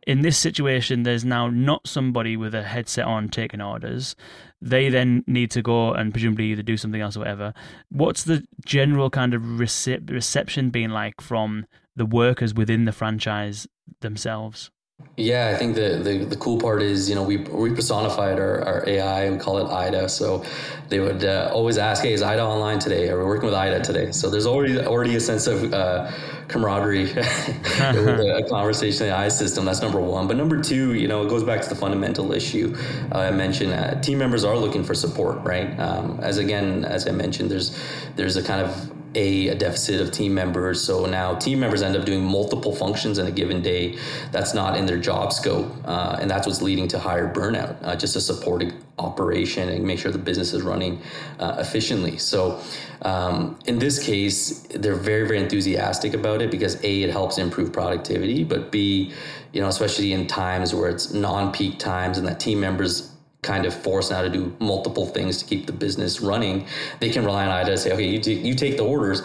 in this situation, there's now not somebody with a headset on taking orders. They then need to go and presumably either do something else or whatever. What's the general kind of recep- reception been like from the workers within the franchise themselves? Yeah, I think the, the, the cool part is, you know, we, we personified our, our AI, we call it AIDA. So they would uh, always ask, hey, is AIDA online today? Are we working with AIDA today? So there's already already a sense of uh, camaraderie with a, a conversation AI system. That's number one. But number two, you know, it goes back to the fundamental issue uh, I mentioned. Uh, team members are looking for support, right? Um, as again, as I mentioned, there's there's a kind of a, a, deficit of team members. So now team members end up doing multiple functions in a given day. That's not in their job scope. Uh, and that's what's leading to higher burnout, uh, just to support a operation and make sure the business is running uh, efficiently. So um, in this case, they're very, very enthusiastic about it because A, it helps improve productivity, but B, you know, especially in times where it's non-peak times and that team members kind of forced now to do multiple things to keep the business running, they can rely on AIDA to say, okay, you, t- you take the orders,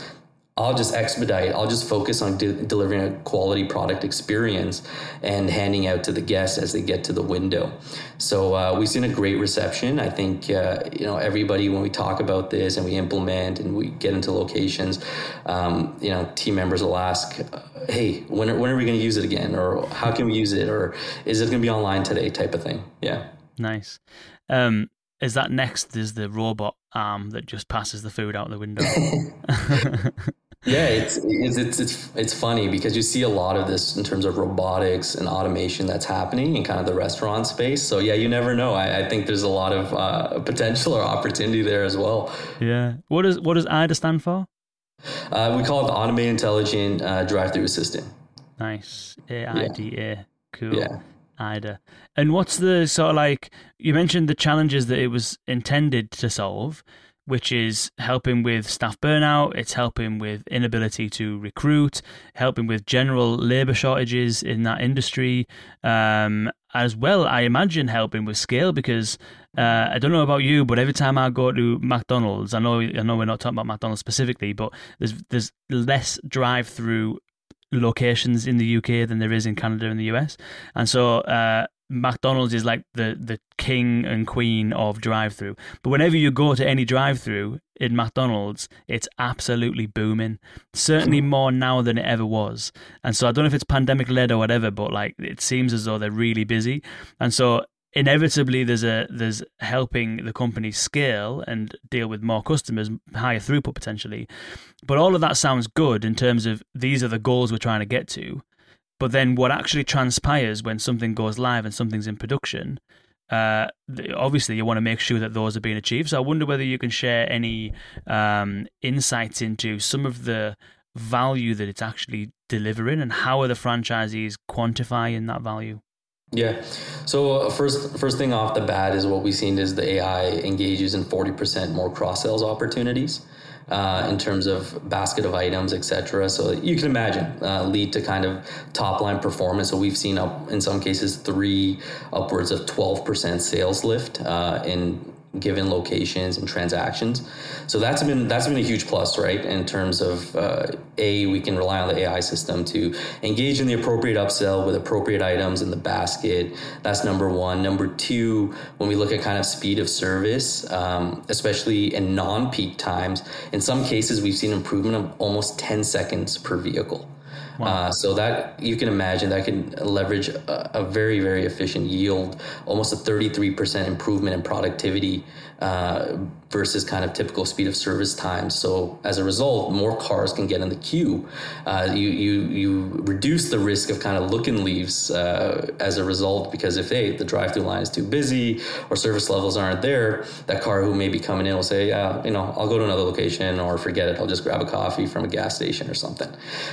I'll just expedite, I'll just focus on de- delivering a quality product experience and handing out to the guests as they get to the window. So uh, we've seen a great reception. I think, uh, you know, everybody, when we talk about this and we implement and we get into locations, um, you know, team members will ask, hey, when are, when are we going to use it again? Or how can we use it? Or is it going to be online today type of thing? Yeah. Nice. Um, is that next? Is the robot arm that just passes the food out the window? yeah, it's, it's it's it's it's funny because you see a lot of this in terms of robotics and automation that's happening in kind of the restaurant space. So yeah, you never know. I, I think there's a lot of uh, potential or opportunity there as well. Yeah. What does what does AIDA stand for? Uh, we call it the Automated Intelligent uh, Drive-Through Assistant. Nice. A I D A. Cool. Yeah. AIDA. And what's the sort of like you mentioned the challenges that it was intended to solve which is helping with staff burnout, it's helping with inability to recruit, helping with general labor shortages in that industry, um, as well, I imagine helping with scale because uh, I don't know about you, but every time I go to McDonald's, I know I know we're not talking about McDonald's specifically, but there's there's less drive-through locations in the UK than there is in Canada and the US, and so uh, McDonald's is like the the king and queen of drive-through. But whenever you go to any drive-through in McDonald's, it's absolutely booming. Certainly more now than it ever was. And so I don't know if it's pandemic led or whatever, but like it seems as though they're really busy. And so inevitably there's a there's helping the company scale and deal with more customers, higher throughput potentially. But all of that sounds good in terms of these are the goals we're trying to get to. But then what actually transpires when something goes live and something's in production, uh, obviously you want to make sure that those are being achieved. So I wonder whether you can share any um, insights into some of the value that it's actually delivering and how are the franchisees quantifying that value? Yeah. So uh, first, first thing off the bat is what we've seen is the AI engages in forty percent more cross sales opportunities uh, in terms of basket of items, etc. So you can imagine uh, lead to kind of top line performance. So we've seen up in some cases three upwards of twelve percent sales lift uh, in given locations and transactions. So that's been that's been a huge plus, right? In terms of uh, a, we can rely on the AI system to engage in the appropriate upsell with appropriate items in the basket. That's number one. Number two, when we look at kind of speed of service, um, especially in non-peak times, in some cases we've seen improvement of almost ten seconds per vehicle. Wow. Uh, so that you can imagine that can leverage a, a, very very efficient yield, almost a 33% improvement in productivity uh, versus kind of typical speed of service times. So as a result, more cars can get in the queue. Uh, you you you reduce the risk of kind of look and leaves uh, as a result because if hey the drive-through line is too busy or service levels aren't there, that car who may be coming in will say, you know, I'll go to another location or forget it. I'll just grab a coffee from a gas station or something.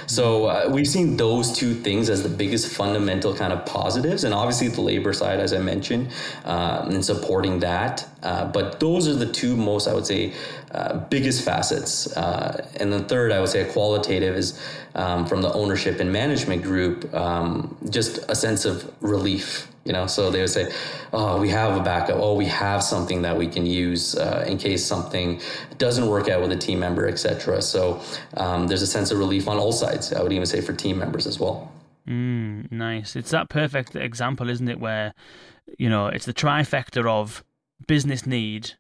So uh, we've seen those two things as the biggest fundamental kind of positives, and obviously the labor side, as I mentioned, uh, and supporting that. Uh, but those are the two most, I would say, uh, biggest facets. Uh, and the third, I would say, a qualitative is um, from the ownership and management group, um, just a sense of relief. You know, so they would say, "Oh, we have a backup. Oh, we have something that we can use uh, in case something doesn't work out with a team member, etc." So um, there's a sense of relief on all sides. I would even say for team members as well. Mm, nice. It's that perfect example, isn't it? Where you know it's the trifecta of business need,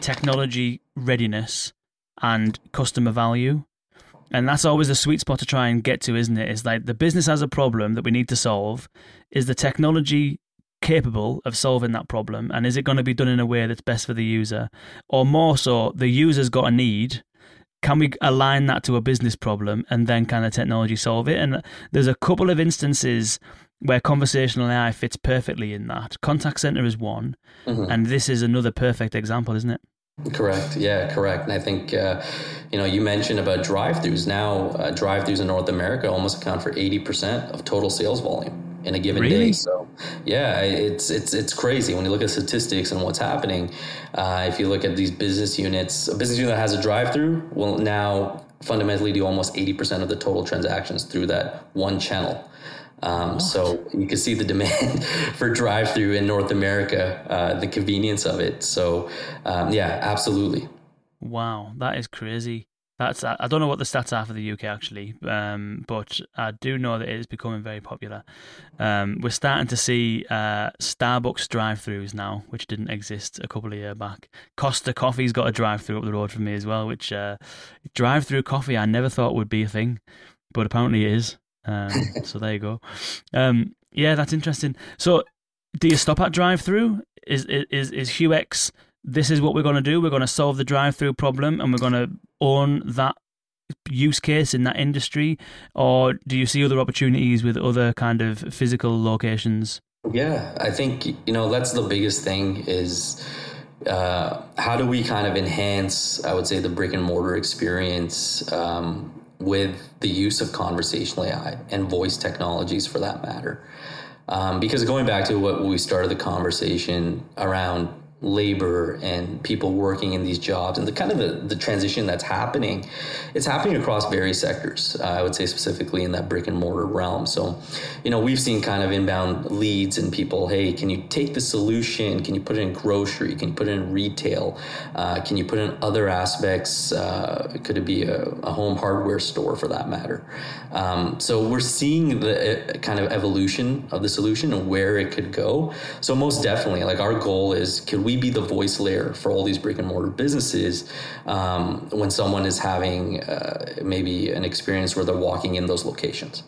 technology readiness, and customer value. And that's always a sweet spot to try and get to, isn't it? It's like the business has a problem that we need to solve. Is the technology capable of solving that problem? And is it going to be done in a way that's best for the user? Or more so, the user's got a need. Can we align that to a business problem and then can the technology solve it? And there's a couple of instances where conversational AI fits perfectly in that. Contact center is one, mm-hmm. and this is another perfect example, isn't it? Correct. Yeah, correct. And I think, uh, you know, you mentioned about drive-throughs. Now, uh, drive-throughs in North America almost account for eighty percent of total sales volume in a given really? day. So, yeah, it's it's it's crazy when you look at statistics and what's happening. Uh, if you look at these business units, a business unit that has a drive-through will now fundamentally do almost eighty percent of the total transactions through that one channel. Um, so you can see the demand for drive-through in North America, uh, the convenience of it. So um, yeah, absolutely. Wow, that is crazy. That's I don't know what the stats are for the UK actually, um, but I do know that it is becoming very popular. Um, we're starting to see uh, Starbucks drive-throughs now, which didn't exist a couple of years back. Costa Coffee's got a drive-through up the road from me as well, which uh, drive-through coffee I never thought would be a thing, but apparently it is. Um, so there you go. Um, yeah, that's interesting. So, do you stop at drive-through? Is is is Huex? This is what we're going to do. We're going to solve the drive-through problem, and we're going to own that use case in that industry, or do you see other opportunities with other kind of physical locations? Yeah, I think you know that's the biggest thing is uh, how do we kind of enhance, I would say, the brick and mortar experience um, with the use of conversational AI and voice technologies for that matter. Um, because going back to what we started the conversation around labor and people working in these jobs and the kind of the, the transition that's happening it's happening across various sectors uh, i would say specifically in that brick and mortar realm. So you know we've seen kind of inbound leads and people hey can you take the solution? Can you put it in grocery? Can you put it in retail? Uh, can you put in other aspects? Uh, could it be a, a, home hardware store for that matter? Um, so we're seeing the uh, kind of evolution of the solution and where it could go. So most definitely like our goal is can we be the voice layer for all these brick and mortar businesses um, when someone is having uh, maybe an experience where they're walking in those locations?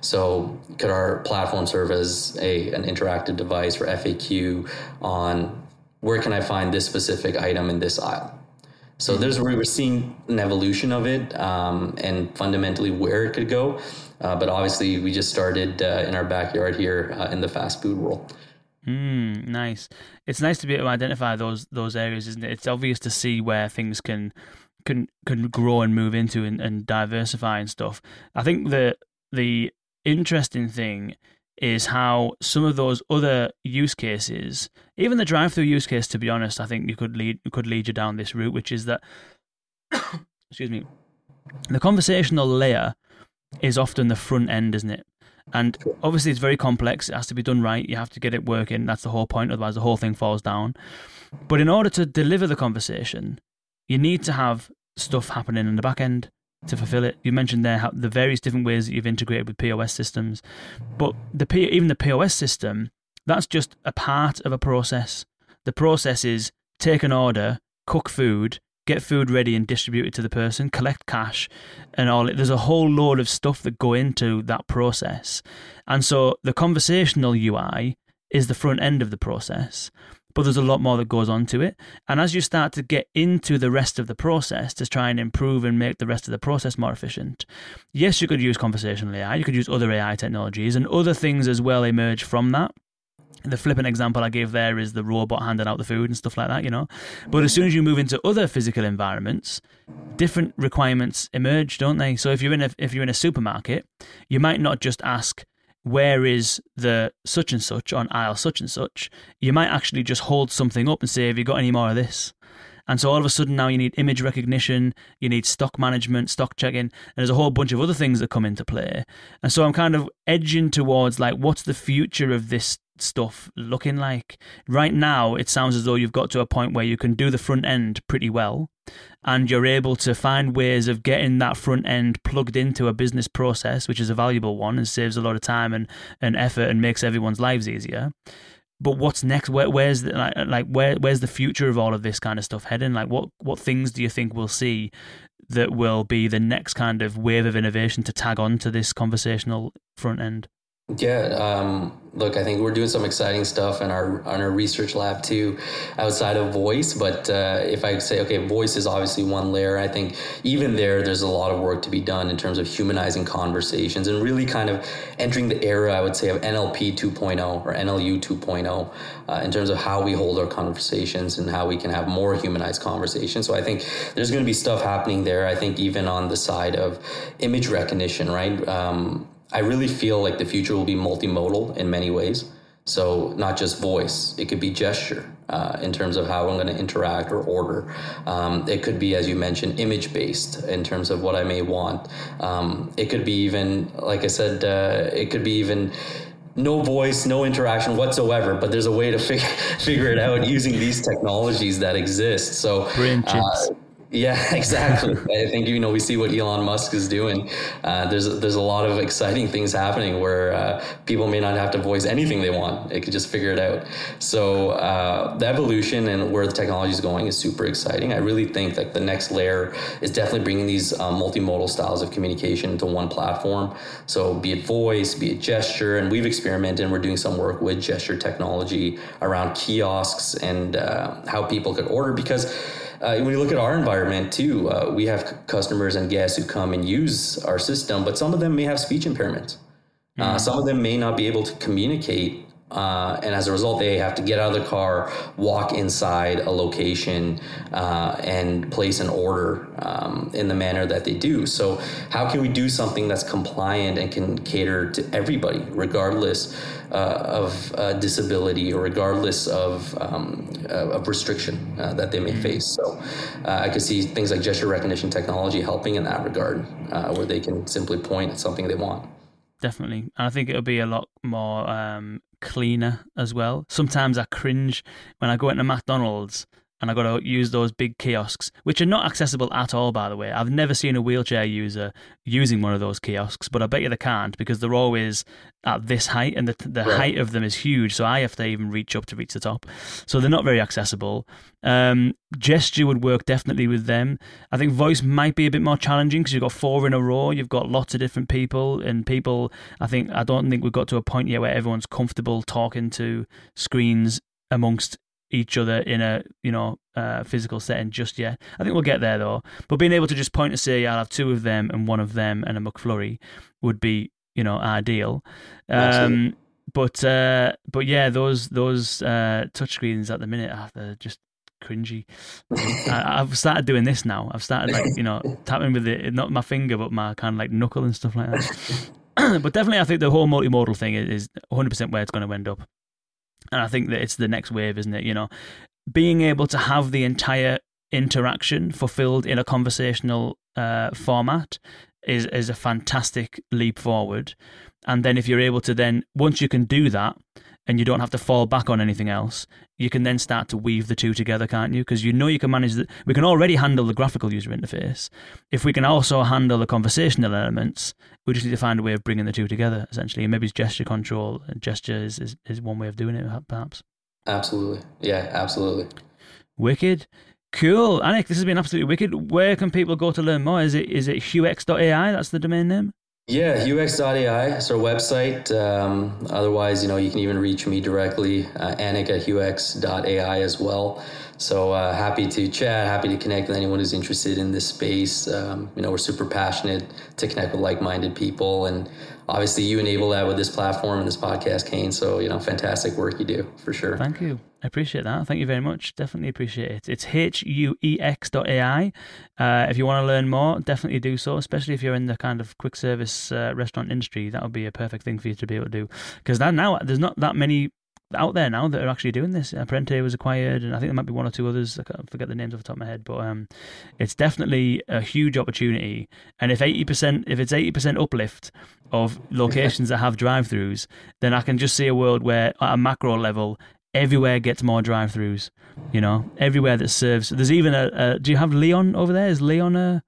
So, could our platform serve as a, an interactive device for FAQ on where can I find this specific item in this aisle? So there's where we're seeing an evolution of it um, and fundamentally where it could go. Uh, but obviously, we just started uh, in our backyard here uh, in the fast food world. Mm, nice. It's nice to be able to identify those those areas, isn't it? It's obvious to see where things can can can grow and move into and, and diversify and stuff. I think the the interesting thing is how some of those other use cases, even the drive-through use case, to be honest, I think you could lead could lead you down this route, which is that excuse me, the conversational layer is often the front end, isn't it? And obviously, it's very complex. It has to be done right. You have to get it working. That's the whole point. Otherwise, the whole thing falls down. But in order to deliver the conversation, you need to have stuff happening in the back end to fulfill it. You mentioned there the various different ways that you've integrated with POS systems, but the P, even the POS system, that's just a part of a process. The process is take an order, cook food, get food ready and distribute it to the person, collect cash, and all. There's a whole load of stuff that go into that process, and so the conversational UI is the front end of the process. But there's a lot more that goes on to it. And as you start to get into the rest of the process to try and improve and make the rest of the process more efficient, yes, you could use conversational AI, you could use other AI technologies, and other things as well emerge from that the flippant example I gave there is the robot handing out the food and stuff like that, you know. But as soon as you move into other physical environments, different requirements emerge, don't they? So if you're in a if you're in a supermarket, you might not just ask where is the such and such on aisle such and such. You might actually just hold something up and say, "Have you got any more of this?" And so all of a sudden now you need image recognition, you need stock management, stock checking, and there's a whole bunch of other things that come into play. And so I'm kind of edging towards like, what's the future of this stuff looking like? Right now, it sounds as though you've got to a point where you can do the front end pretty well and you're able to find ways of getting that front end plugged into a business process, which is a valuable one and saves a lot of time and, and effort and makes everyone's lives easier. But what's next? Where, where's the, like, like where where's the future of all of this kind of stuff heading? Like what what things do you think we'll see that will be the next kind of wave of innovation to tag on to this conversational front end? Yeah, um, look, I think we're doing some exciting stuff in our on our research lab too, outside of voice. But uh, if I say, okay, voice is obviously one layer. I think even there, there's a lot of work to be done in terms of humanizing conversations and really kind of entering the era, I would say, of NLP 2.0 or NLU 2.0 uh, in terms of how we hold our conversations and how we can have more humanized conversations. So I think there's going to be stuff happening there. I think even on the side of image recognition, right? Um, I really feel like the future will be multimodal in many ways. So not just voice, it could be gesture uh, in terms of how I'm going to interact or order. Um, it could be, as you mentioned, image based in terms of what I may want. Um, it could be even, like I said, uh, it could be even no voice, no interaction whatsoever, but there's a way to figure figure it out using these technologies that exist. So, uh, yeah, exactly. I think you know we see what Elon Musk is doing. Uh, there's there's a lot of exciting things happening where uh, people may not have to voice anything they want; they could just figure it out. So uh, the evolution and where the technology is going is super exciting. I really think that the next layer is definitely bringing these uh, multimodal styles of communication to one platform. So be it voice, be it gesture, and we've experimented and we're doing some work with gesture technology around kiosks and uh, how people could order because uh, when you look at our environment too, uh, we have c- customers and guests who come and use our system, but some of them may have speech impairments. Uh, some of them may not be able to communicate uh, and as a result, they have to get out of the car, walk inside a location, uh, and place an order um, in the manner that they do. So, how can we do something that's compliant and can cater to everybody, regardless uh, of uh, disability or regardless of, um, uh, of restriction uh, that they may face? So, I could see things like gesture recognition technology helping in that regard, where they can simply point at something they want definitely. And I think it'll be a lot more um, cleaner as well. Sometimes I cringe when I go into McDonald's and I got to use those big kiosks, which are not accessible at all, by the way. I've never seen a wheelchair user using one of those kiosks, but I bet you they can't because they're always at this height, and the the right. height of them is huge. So I have to even reach up to reach the top. So they're not very accessible. Um, gesture would work definitely with them. I think voice might be a bit more challenging because you've got four in a row. You've got lots of different people, and people. I think I don't think we've got to a point yet where everyone's comfortable talking to screens amongst each other in a you know uh, physical setting just yet. I think we'll get there though. But being able to just and to say I'll have two of them and one of them and a McFlurry would be you know ideal. Um, but uh, but yeah, those those uh, touchscreens at the minute are they're just cringy. I, have started doing this now. I've started like you know tapping with it, not my finger, but my kind of like knuckle and stuff like that. but definitely, I think the whole multimodal thing is 100% where it's going to end up. And I think that it's the next wave, isn't it? You know, being able to have the entire interaction fulfilled in a conversational uh, format is is a fantastic leap forward. And then if you're able to then once you can do that, and you don't have to fall back on anything else, you can then start to weave the two together, can't you? Because you know you can manage that. We can already handle the graphical user interface. If we can also handle the conversational elements, we just need to find a way of bringing the two together, essentially. And maybe it's gesture control. Gesture is, is, is one way of doing it, perhaps. Absolutely. Yeah, absolutely. Wicked. Cool. Anik, this has been absolutely wicked. Where can people go to learn more? Is it is it huex.ai? That's the domain name? Yeah, huex.ai is our website. Um, otherwise, you know, you can even reach me directly, uh, Anik at huex.ai as well. So uh, happy to chat, happy to connect with anyone who's interested in this space. Um, you know, we're super passionate to connect with like-minded people, and obviously, you enable that with this platform and this podcast, Kane. So you know, fantastic work you do for sure. Thank you. I appreciate that. Thank you very much. Definitely appreciate it. It's huex.ai. Uh, if you want to learn more, definitely do so, especially if you're in the kind of quick service uh, restaurant industry. That would be a perfect thing for you to be able to do. Because now there's not that many out there now that are actually doing this. Apprente was acquired, and I think there might be one or two others. I can't forget the names off the top of my head, but um, it's definitely a huge opportunity. And if eighty percent, if it's eighty percent uplift of locations that have drive-throughs, then I can just see a world where, at a macro level, everywhere gets more drive-throughs. You know, everywhere that serves. There's even a. a do you have Leon over there? Is Leon a?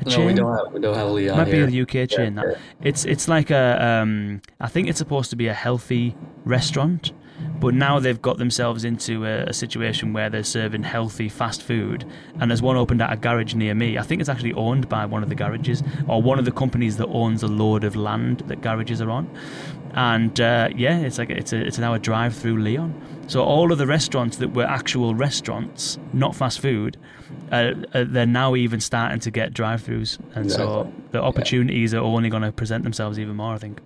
A no, we don't have we don't have Leon. Might here. be a UK chain. Yeah, that. It's it's like a um, I think it's supposed to be a healthy restaurant, but now they've got themselves into a, a, situation where they're serving healthy fast food. And there's one opened at a garage near me. I think it's actually owned by one of the garages or one of the companies that owns a load of land that garages are on. And uh, yeah, it's like it's a, it's now a drive-through Leon. So all of the restaurants that were actual restaurants, not fast food, uh, uh, they're now even starting to get drive-throughs, and exactly. so the opportunities yeah. are only going to present themselves even more. I think.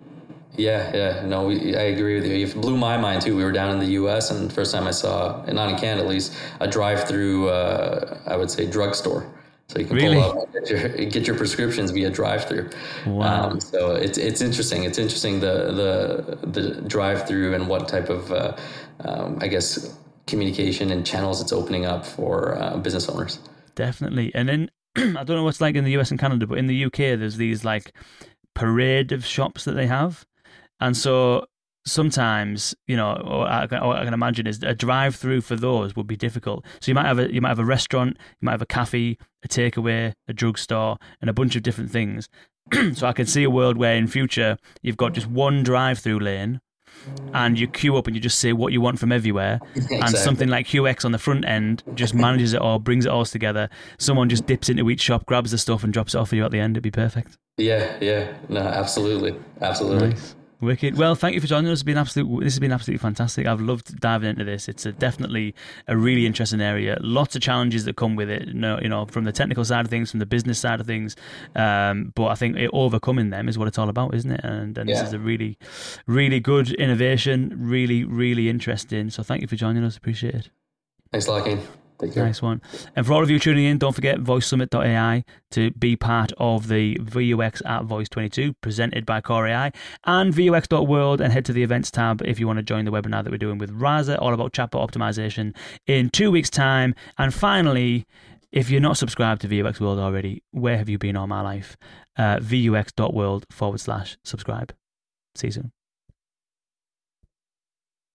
Yeah, yeah, no, we, I agree with you. It blew my mind too. We were down in the U.S. and the first time I saw, not in Canada at least, a drive-through. Uh, I would say drugstore. So you can really? pull up get your, get your prescriptions via drive-through. Wow. Um, so it's it's interesting. It's interesting the the the drive-through and what type of uh, um, I guess communication and channels it's opening up for uh, business owners. Definitely, and then I don't know what's like in the US and Canada, but in the UK, there's these like parade of shops that they have and so sometimes, you know, or I, or I can imagine is a drive through for those would be difficult. So you might have a you might have a restaurant, you might have a cafe, a takeaway, a drugstore, and a bunch of different things. so I can see a world where in future you've got just one drive through lane and you queue up and you just say what you want from everywhere exactly. and something like Huex on the front end just manages it all brings it all together someone just dips into each shop grabs the stuff and drops it off for you at the end it'd be perfect yeah yeah no absolutely absolutely nice. Wicked. Well, thank you for joining us. It's been absolute. This has been absolutely fantastic. I've loved diving into this. It's a, definitely a really interesting area. Lots of challenges that come with it. You know, you know, from the technical side of things, from the business side of things. Um, but I think it, overcoming them is what it's all about, isn't it? And, and yeah. this is a really, really good innovation. Really, really interesting. So thank you for joining us. Appreciate it. Thanks, Larkin. Nice one. And for all of you tuning in, don't forget voicesummit.ai to be part of the VUX at Voice 22 presented by Kore.ai and VUX.world and head to the events tab if you want to join the webinar that we're doing with Rasa all about chatbot optimization in two weeks' time. And finally, if you're not subscribed to VUX World already, where have you been all my life? Uh, VUX.world forward slash subscribe. See you soon.